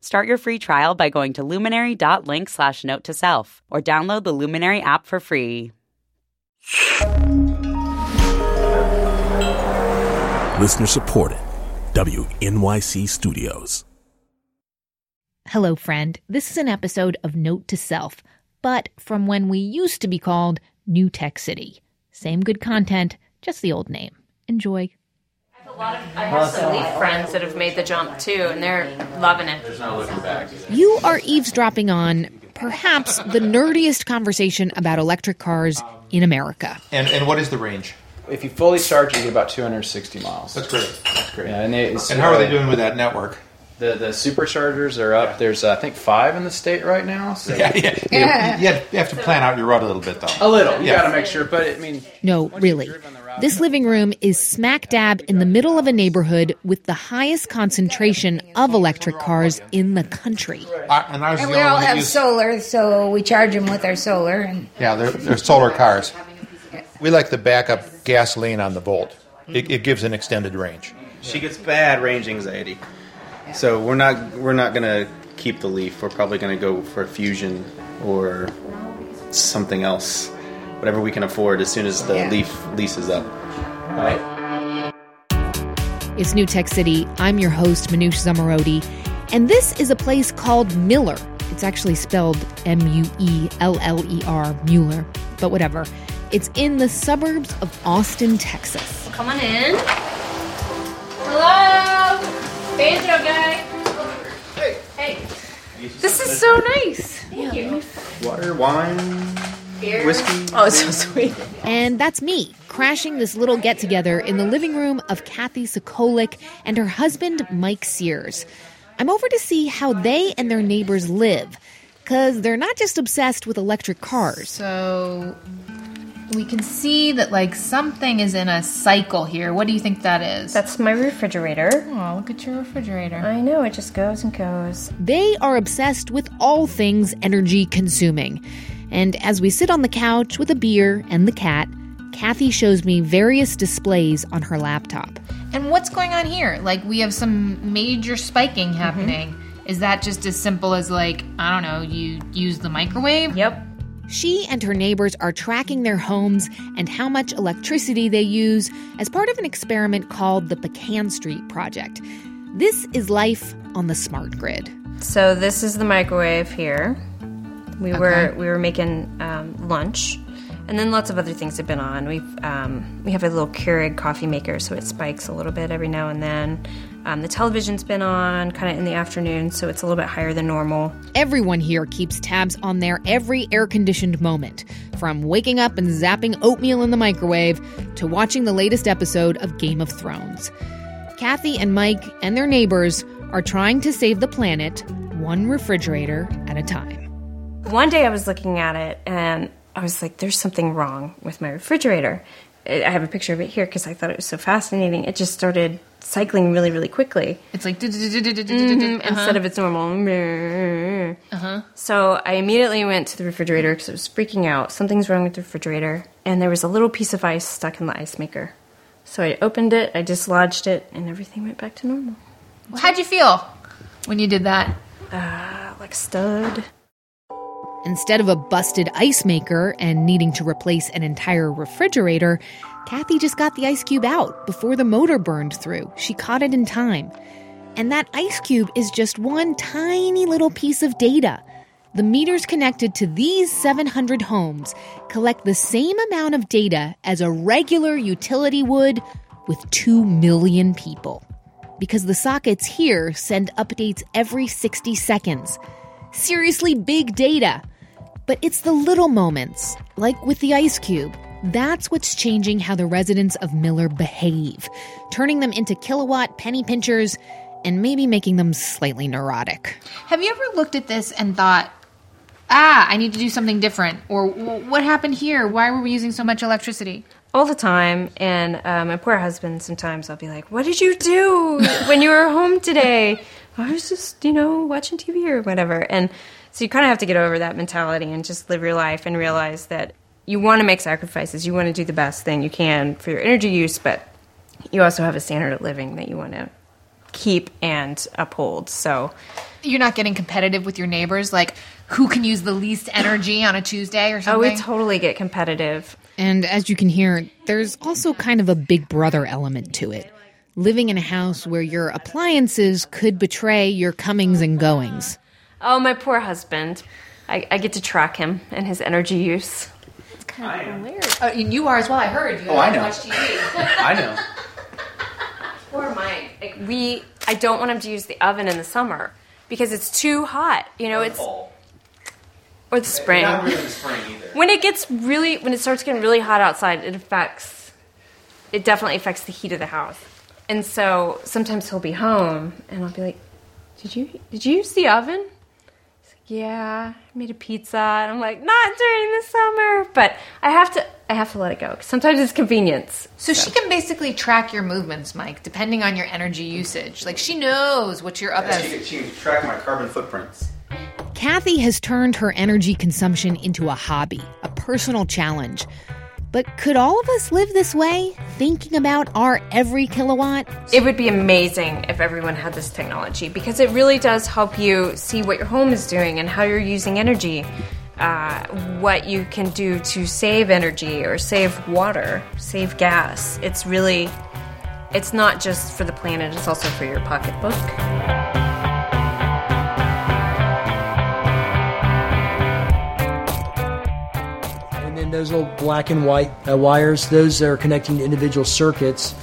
Start your free trial by going to luminary.link slash note to self or download the Luminary app for free. Listener supported. WNYC Studios. Hello, friend. This is an episode of Note to Self, but from when we used to be called New Tech City. Same good content, just the old name. Enjoy. I have some Leaf friends that have made the jump too, and they're loving it. You are eavesdropping on perhaps the nerdiest conversation about electric cars in America. And, and what is the range? If you fully charge, you get about 260 miles. That's great. That's great. Yeah, and, it's, And how are they doing with that network? The the superchargers are up. There's uh, I think five in the state right now. So Yeah, yeah, yeah. You, have, you have to plan out your route a little bit, though. a little. You Yeah. got to make sure, but I mean, No, really. This living room is smack dab in the middle of a neighborhood with the highest concentration of electric cars in the country. I, and ours And we all have use- solar, so we charge them with our solar. And Yeah, they're, they're solar cars. We like the backup gasoline on the Volt. It, it gives an extended range. she gets bad range anxiety. So we're not we're not gonna keep the Leaf. We're probably gonna go for a Fusion or something else, whatever we can afford as soon as the Yeah. Leaf lease is up. All right? It's New Tech City. I'm your host, Manoush Zomorodi, and this is a place called Miller. It's actually spelled M U E L L E R, Mueller, but whatever. It's in the suburbs of Austin, Texas. Come on in. Hello, banjo guy. Hey, hey. This is so nice. Thank you. Water, wine, whiskey. Oh, it's so sweet. And that's me, crashing this little get together in the living room of Kathy Sokolik and her husband, Mike Sears. I'm over to see how they and their neighbors live, because they're not just obsessed with electric cars. So we can see that like something is in a cycle here. What do you think that is? That's my refrigerator. oh, look at your refrigerator. I know, it just goes and goes. They are obsessed with all things energy consuming. And as we sit on the couch with a beer and the cat, Kathy shows me various displays on her laptop. And what's going on here? Like we have some major spiking mm-hmm. happening. Is that just as simple as like I don't know, you use the microwave? Yep. She and her neighbors are tracking their homes and how much electricity they use as part of an experiment called the Pecan Street Project. This is life on the smart grid. So this is the microwave here. We were we were making um, lunch, and then lots of other things have been on. We've um, we have a little Keurig coffee maker, so it spikes a little bit every now and then. Um, the television's been on kind of in the afternoon, so it's a little bit higher than normal. Everyone here keeps tabs on their every air conditioned moment, from waking up and zapping oatmeal in the microwave to watching the latest episode of Game of Thrones. Kathy and Mike and their neighbors are trying to save the planet one refrigerator at a time. One day I was looking at it and I was like, there's something wrong with my refrigerator. I I have a picture of it here because I thought it was so fascinating. It just started cycling really, really quickly It's like instead of its normal. Uh-huh. So I immediately went to the refrigerator because it was freaking out. Something's wrong with the refrigerator. And there was a little piece of ice stuck in the ice maker. So I opened it, I dislodged it, and everything went back to normal. How'd you feel when you did that? Uh, like a stud. Instead of a busted ice maker and needing to replace an entire refrigerator, Kathy just got the ice cube out before the motor burned through. She caught it in time. And that ice cube is just one tiny little piece of data. The meters connected to these 700 homes collect the same amount of data as a regular utility would with 2 million people. Because the sockets here send updates every 60 seconds. Seriously big data. But it's the little moments, like with the ice cube. That's what's changing how the residents of Miller behave, turning them into kilowatt penny pinchers and maybe making them slightly neurotic. Have you ever looked at this and thought, ah, I need to do something different, or what happened here? Why were we using so much electricity? all the time. And uh, my poor husband, sometimes I'll be like, What did you do when you were home today? I was just, you know, watching TV or whatever. And so you kind of have to get over that mentality and just live your life and realize that you want to make sacrifices. You want to do the best thing you can for your energy use, but you also have a standard of living that you want to keep and uphold. So you're not getting competitive with your neighbors, like who can use the least energy on a Tuesday or oh, something. oh, something. we totally get competitive. And as you can hear, there's also kind of a big brother element to it. Living in a house where your appliances could betray your comings and goings. Oh, my poor husband. I, I get to track him and his energy use. It's kind of hilarious. Oh, and you are as well. I heard you Oh, I know. watch TV. I know. Poor Mike. Like, we, I don't want him to use the oven in the summer because it's too hot. You know, it's oh. or the spring. Not really the spring either. When it gets really, when it starts getting really hot outside, it affects. It definitely affects the heat of the house. And so sometimes he'll be home, and I'll be like, "Did you did you use the oven?" He's like, "Yeah, I made a pizza." And I'm like, "Not during the summer," but I have to. I have to let it go. 'cause Sometimes it's convenience. So she can basically track your movements, Mike, depending on your energy usage. Like she knows what you're up Yeah, as. she, can- she can track my carbon footprints. Kathy has turned her energy consumption into a hobby, a personal challenge. But could all of us live this way, thinking about our every kilowatt? It would be amazing if everyone had this technology because it really does help you see what your home is doing and how you're using energy, uh, what you can do to save energy or save water, save gas. It's really, it's not just for the planet, it's also for your pocketbook. Those little black and white uh, wires, those are connecting to individual circuits,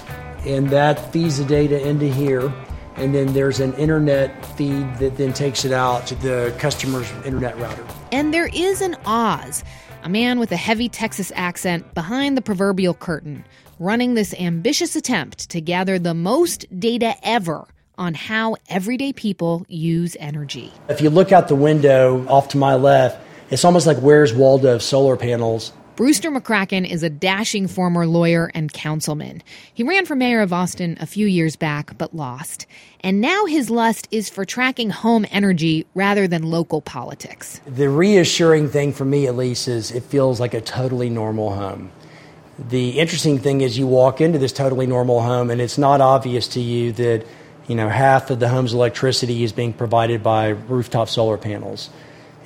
and that feeds the data into here. And then there's an internet feed that then takes it out to the customer's internet router. And there is an Oz, a man with a heavy Texas accent behind the proverbial curtain, running this ambitious attempt to gather the most data ever on how everyday people use energy. If you look out the window off to my left, it's almost like Where's Waldo solar panels. Brewster McCracken is a dashing former lawyer and councilman. He ran for mayor of Austin a few years back, but lost. And now his lust is for tracking home energy rather than local politics. The reassuring thing for me, at least, is it feels like a totally normal home. The interesting thing is you walk into this totally normal home and it's not obvious to you that, you know, half of the home's electricity is being provided by rooftop solar panels.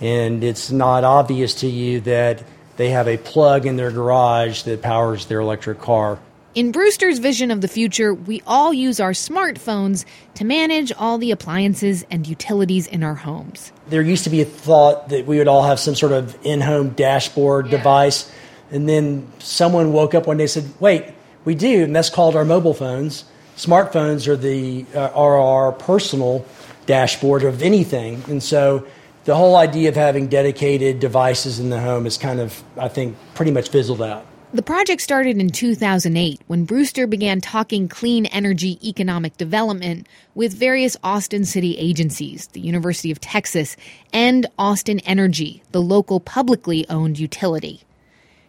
And it's not obvious to you that they have a plug in their garage that powers their electric car. In Brewster's vision of the future, we all use our smartphones to manage all the appliances and utilities in our homes. There used to be a thought that we would all have some sort of in home dashboard device. And then someone woke up one day and said, wait, we do, and that's called our mobile phones. Smartphones are, the, uh, are our personal dashboard of anything. And so the whole idea of having dedicated devices in the home is kind of, I think, pretty much fizzled out. The project started in 2008 when Brewster began talking clean energy economic development with various Austin city agencies, the University of Texas, and Austin Energy, the local publicly owned utility.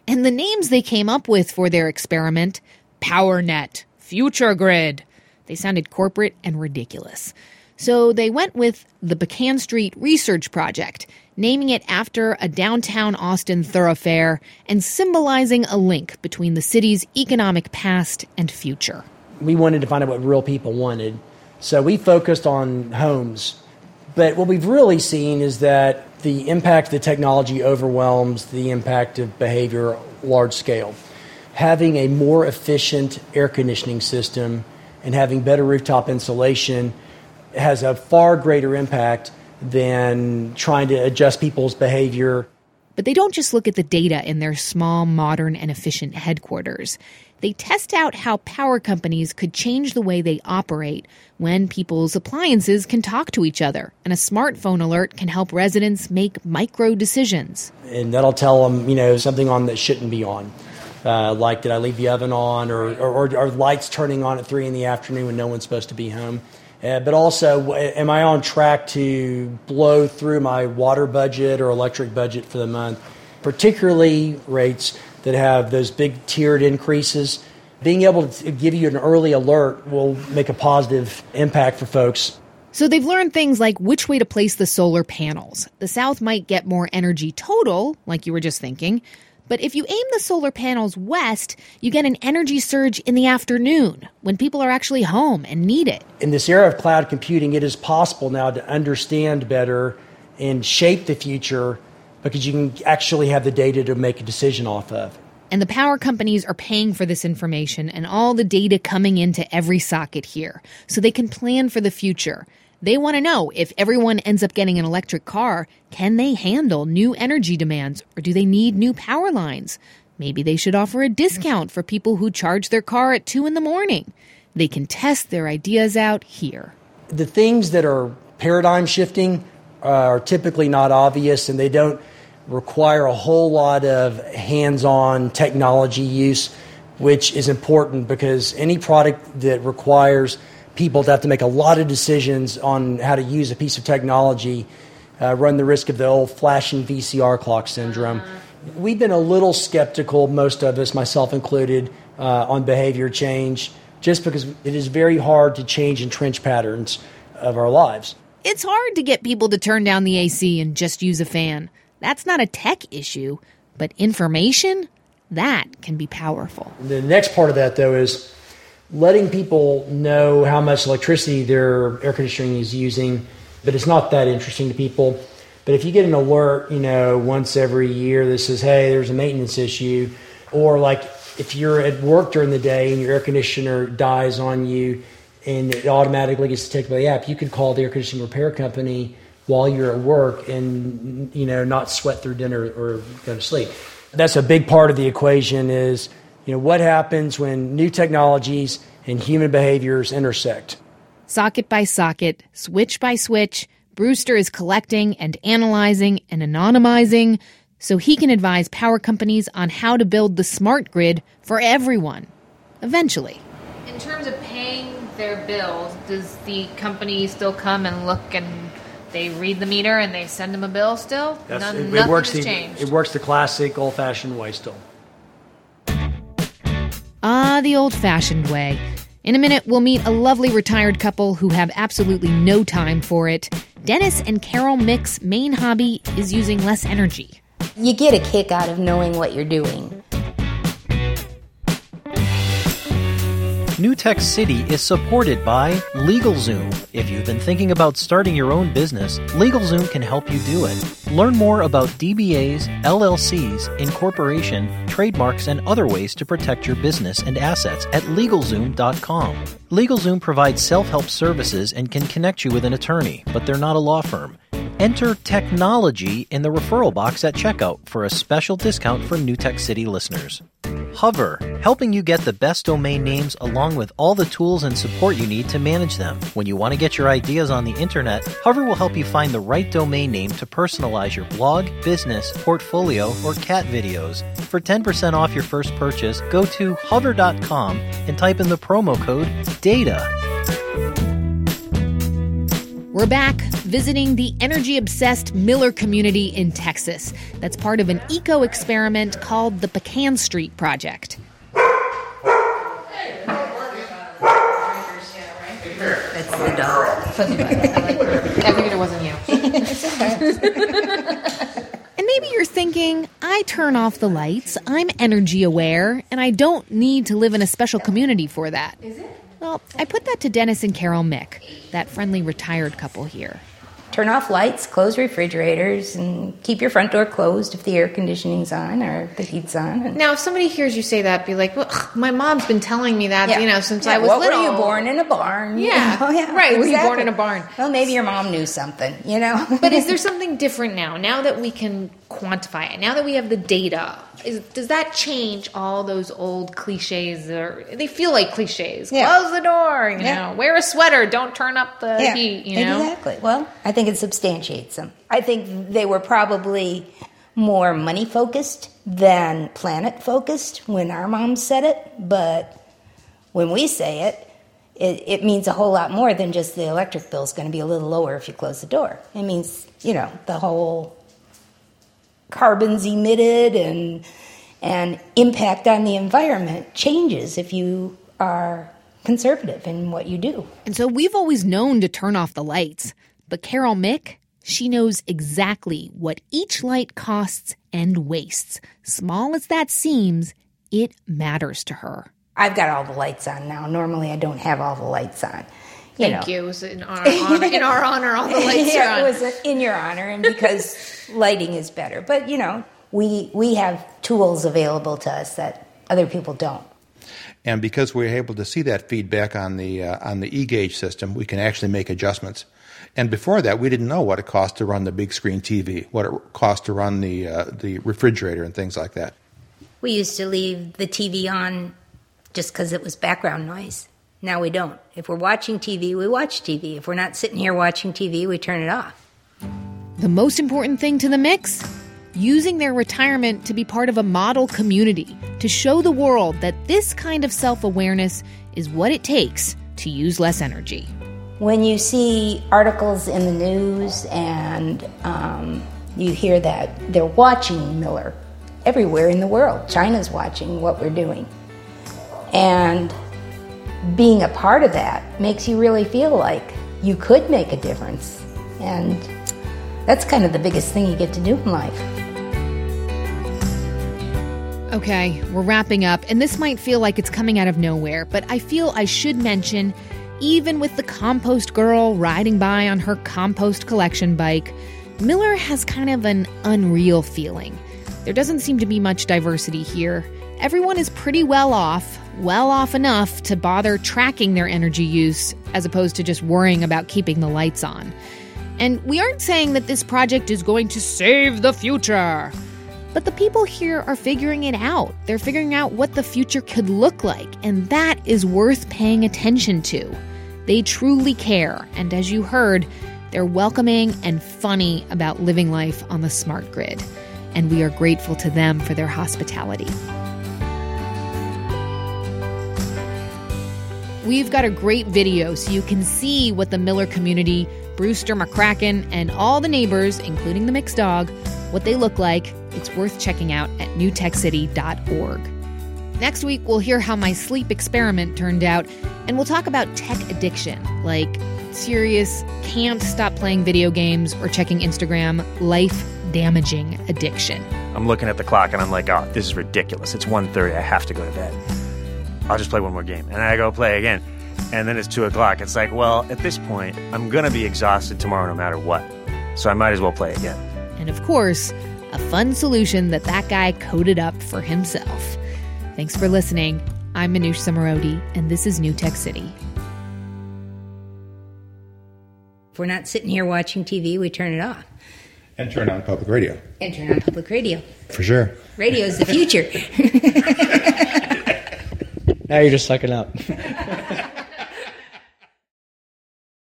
And the names they came up with for their experiment PowerNet, Future Grid they sounded corporate and ridiculous. So they went with the Pecan Street Research Project, naming it after a downtown Austin thoroughfare and symbolizing a link between the city's economic past and future. We wanted to find out what real people wanted. So we focused on homes. But what we've really seen is that the impact of the technology overwhelms the impact of behavior large scale. Having a more efficient air conditioning system and having better rooftop insulation has a far greater impact than trying to adjust people's behavior. But they don't just look at the data in their small, modern, and efficient headquarters. They test out how power companies could change the way they operate when people's appliances can talk to each other, and a smartphone alert can help residents make micro decisions. And that'll tell them, you know, something on that shouldn't be on. Uh, like, did I leave the oven on, or, or, or are lights turning on at three in the afternoon when no one's supposed to be home? Uh, but also, am I on track to blow through my water budget or electric budget for the month? Particularly rates that have those big tiered increases. Being able to give you an early alert will make a positive impact for folks. So they've learned things like which way to place the solar panels. The South might get more energy total, like you were just thinking, but if you aim the solar panels west, you get an energy surge in the afternoon when people are actually home and need it. In this era of cloud computing, it is possible now to understand better and shape the future because you can actually have the data to make a decision off of. And the power companies are paying for this information and all the data coming into every socket here so they can plan for the future. They want to know if everyone ends up getting an electric car, can they handle new energy demands or do they need new power lines? Maybe they should offer a discount for people who charge their car at 2 in the morning. They can test their ideas out here. The things that are paradigm shifting uh, are typically not obvious and they don't require a whole lot of hands on technology use, which is important because any product that requires people to have to make a lot of decisions on how to use a piece of technology uh, run the risk of the old flashing VCR clock syndrome. We've been a little skeptical, most of us, myself included, uh, on behavior change, just because it is very hard to change entrenched patterns of our lives. It's hard to get people to turn down the AC and just use a fan. That's not a tech issue, but information, that can be powerful. The next part of that, though, is letting people know how much electricity their air conditioning is using, but it's not that interesting to people. But if you get an alert, you know, once every year that says, hey, there's a maintenance issue, or like if you're at work during the day and your air conditioner dies on you and it automatically gets detected by the app, you could call the air conditioning repair company while you're at work and, you know, not sweat through dinner or go to sleep. That's a big part of the equation is you know, what happens when new technologies and human behaviors intersect. Socket by socket, switch by switch, Brewster is collecting and analyzing and anonymizing so he can advise power companies on how to build the smart grid for everyone, eventually. In terms of paying their bills, does the company still come and look and they read the meter and they send them a bill still? None, it, it works has the, changed. It works the classic old fashioned way still. Ah, the old fashioned way. In a minute, we'll meet a lovely retired couple who have absolutely no time for it. Dennis and Carol Mick's main hobby is using less energy. You get a kick out of knowing what you're doing. New Tech City is supported by LegalZoom. If you've been thinking about starting your own business, LegalZoom can help you do it. Learn more about DBAs, LLCs, incorporation, trademarks, and other ways to protect your business and assets at LegalZoom.com. LegalZoom provides self help services and can connect you with an attorney, but they're not a law firm. Enter technology in the referral box at checkout for a special discount for New Tech City listeners. Hover, helping you get the best domain names along with all the tools and support you need to manage them. When you want to get your ideas on the internet, Hover will help you find the right domain name to personalize your blog, business, portfolio, or cat videos. For 10% off your first purchase, go to hover.com and type in the promo code DATA. We're back visiting the energy obsessed Miller community in Texas. That's part of an eco experiment called the Pecan Street Project. That's the dog. I figured it wasn't you. And maybe you're thinking, I turn off the lights, I'm energy aware, and I don't need to live in a special community for that. Is it? Well, I put that to Dennis and Carol Mick, that friendly retired couple here. Turn off lights, close refrigerators, and keep your front door closed if the air conditioning's on or the heat's on. And Now, if somebody hears you say that, be like, "Well, ugh, my mom's been telling me that, Yeah. you know, since Yeah, I was what, little." Were you born in a barn? You Yeah, know, oh, yeah, right. Were you born in a barn? Well, maybe your mom knew something, you know. but is there something different now? Now that we can quantify it, now that we have the data, is, does that change all those old cliches? Or they feel like cliches. Yeah. Close the door. You Yeah. know, wear a sweater. Don't turn up the Yeah, heat. You know, Exactly. Well, I think it substantiates them. I think they were probably more money focused than planet focused when our moms said it, but when we say it, it, it means a whole lot more than just the electric bill is going to be a little lower if you close the door. It means, you know, the whole carbons emitted and and impact on the environment changes if you are conservative in what you do. And so we've always known to turn off the lights, but Carol Mick, she knows exactly what each light costs and wastes. Small as that seems, it matters to her. I've got all the lights on now. Normally, I don't have all the lights on. You Thank know. you. It was in our honor. in our honor, all the lights yeah, are on. It was in your honor, and because lighting is better. But you know, we we have tools available to us that other people don't. And because we're able to see that feedback on the uh, on the eGauge system, we can actually make adjustments. And before that, we didn't know what it cost to run the big screen TV, what it cost to run the uh, the refrigerator, and things like that. We used to leave the TV on just because it was background noise. Now we don't. If we're watching TV, we watch TV. If we're not sitting here watching TV, we turn it off. The most important thing to the mix? Using their retirement to be part of a model community, to show the world that this kind of self awareness is what it takes to use less energy. When you see articles in the news and um, you hear that they're watching Miller everywhere in the world, China's watching what we're doing and being a part of that makes you really feel like you could make a difference. And that's kind of the biggest thing you get to do in life. Okay, we're wrapping up, and this might feel like it's coming out of nowhere, but I feel I should mention even with the compost girl riding by on her compost collection bike, Miller has kind of an unreal feeling. There doesn't seem to be much diversity here. Everyone is pretty well off, well off enough to bother tracking their energy use as opposed to just worrying about keeping the lights on. And we aren't saying that this project is going to save the future. But the people here are figuring it out. They're figuring out what the future could look like, and that is worth paying attention to. They truly care, and as you heard, they're welcoming and funny about living life on the smart grid. And we are grateful to them for their hospitality. We've got a great video so you can see what the Miller community, Brewster McCracken, and all the neighbors, including the mixed dog, what they look like. It's worth checking out at newtechcity.org. Next week, we'll hear how my sleep experiment turned out, and we'll talk about tech addiction, like serious, can't stop playing video games or checking Instagram, life damaging addiction. I'm looking at the clock and I'm like, oh, this is ridiculous. It's 1.30. I have to go to bed. I'll just play one more game. And I go play again. And then it's two o'clock. It's like, well, at this point, I'm going to be exhausted tomorrow no matter what. So I might as well play again. And of course, a fun solution that that guy coded up for himself. Thanks for listening. I'm Manoush Zomorodi, and this is New Tech City. If we're not sitting here watching TV, we turn it off. And turn on public radio. And turn on public radio. For sure. Radio is the future. Now you're just sucking up.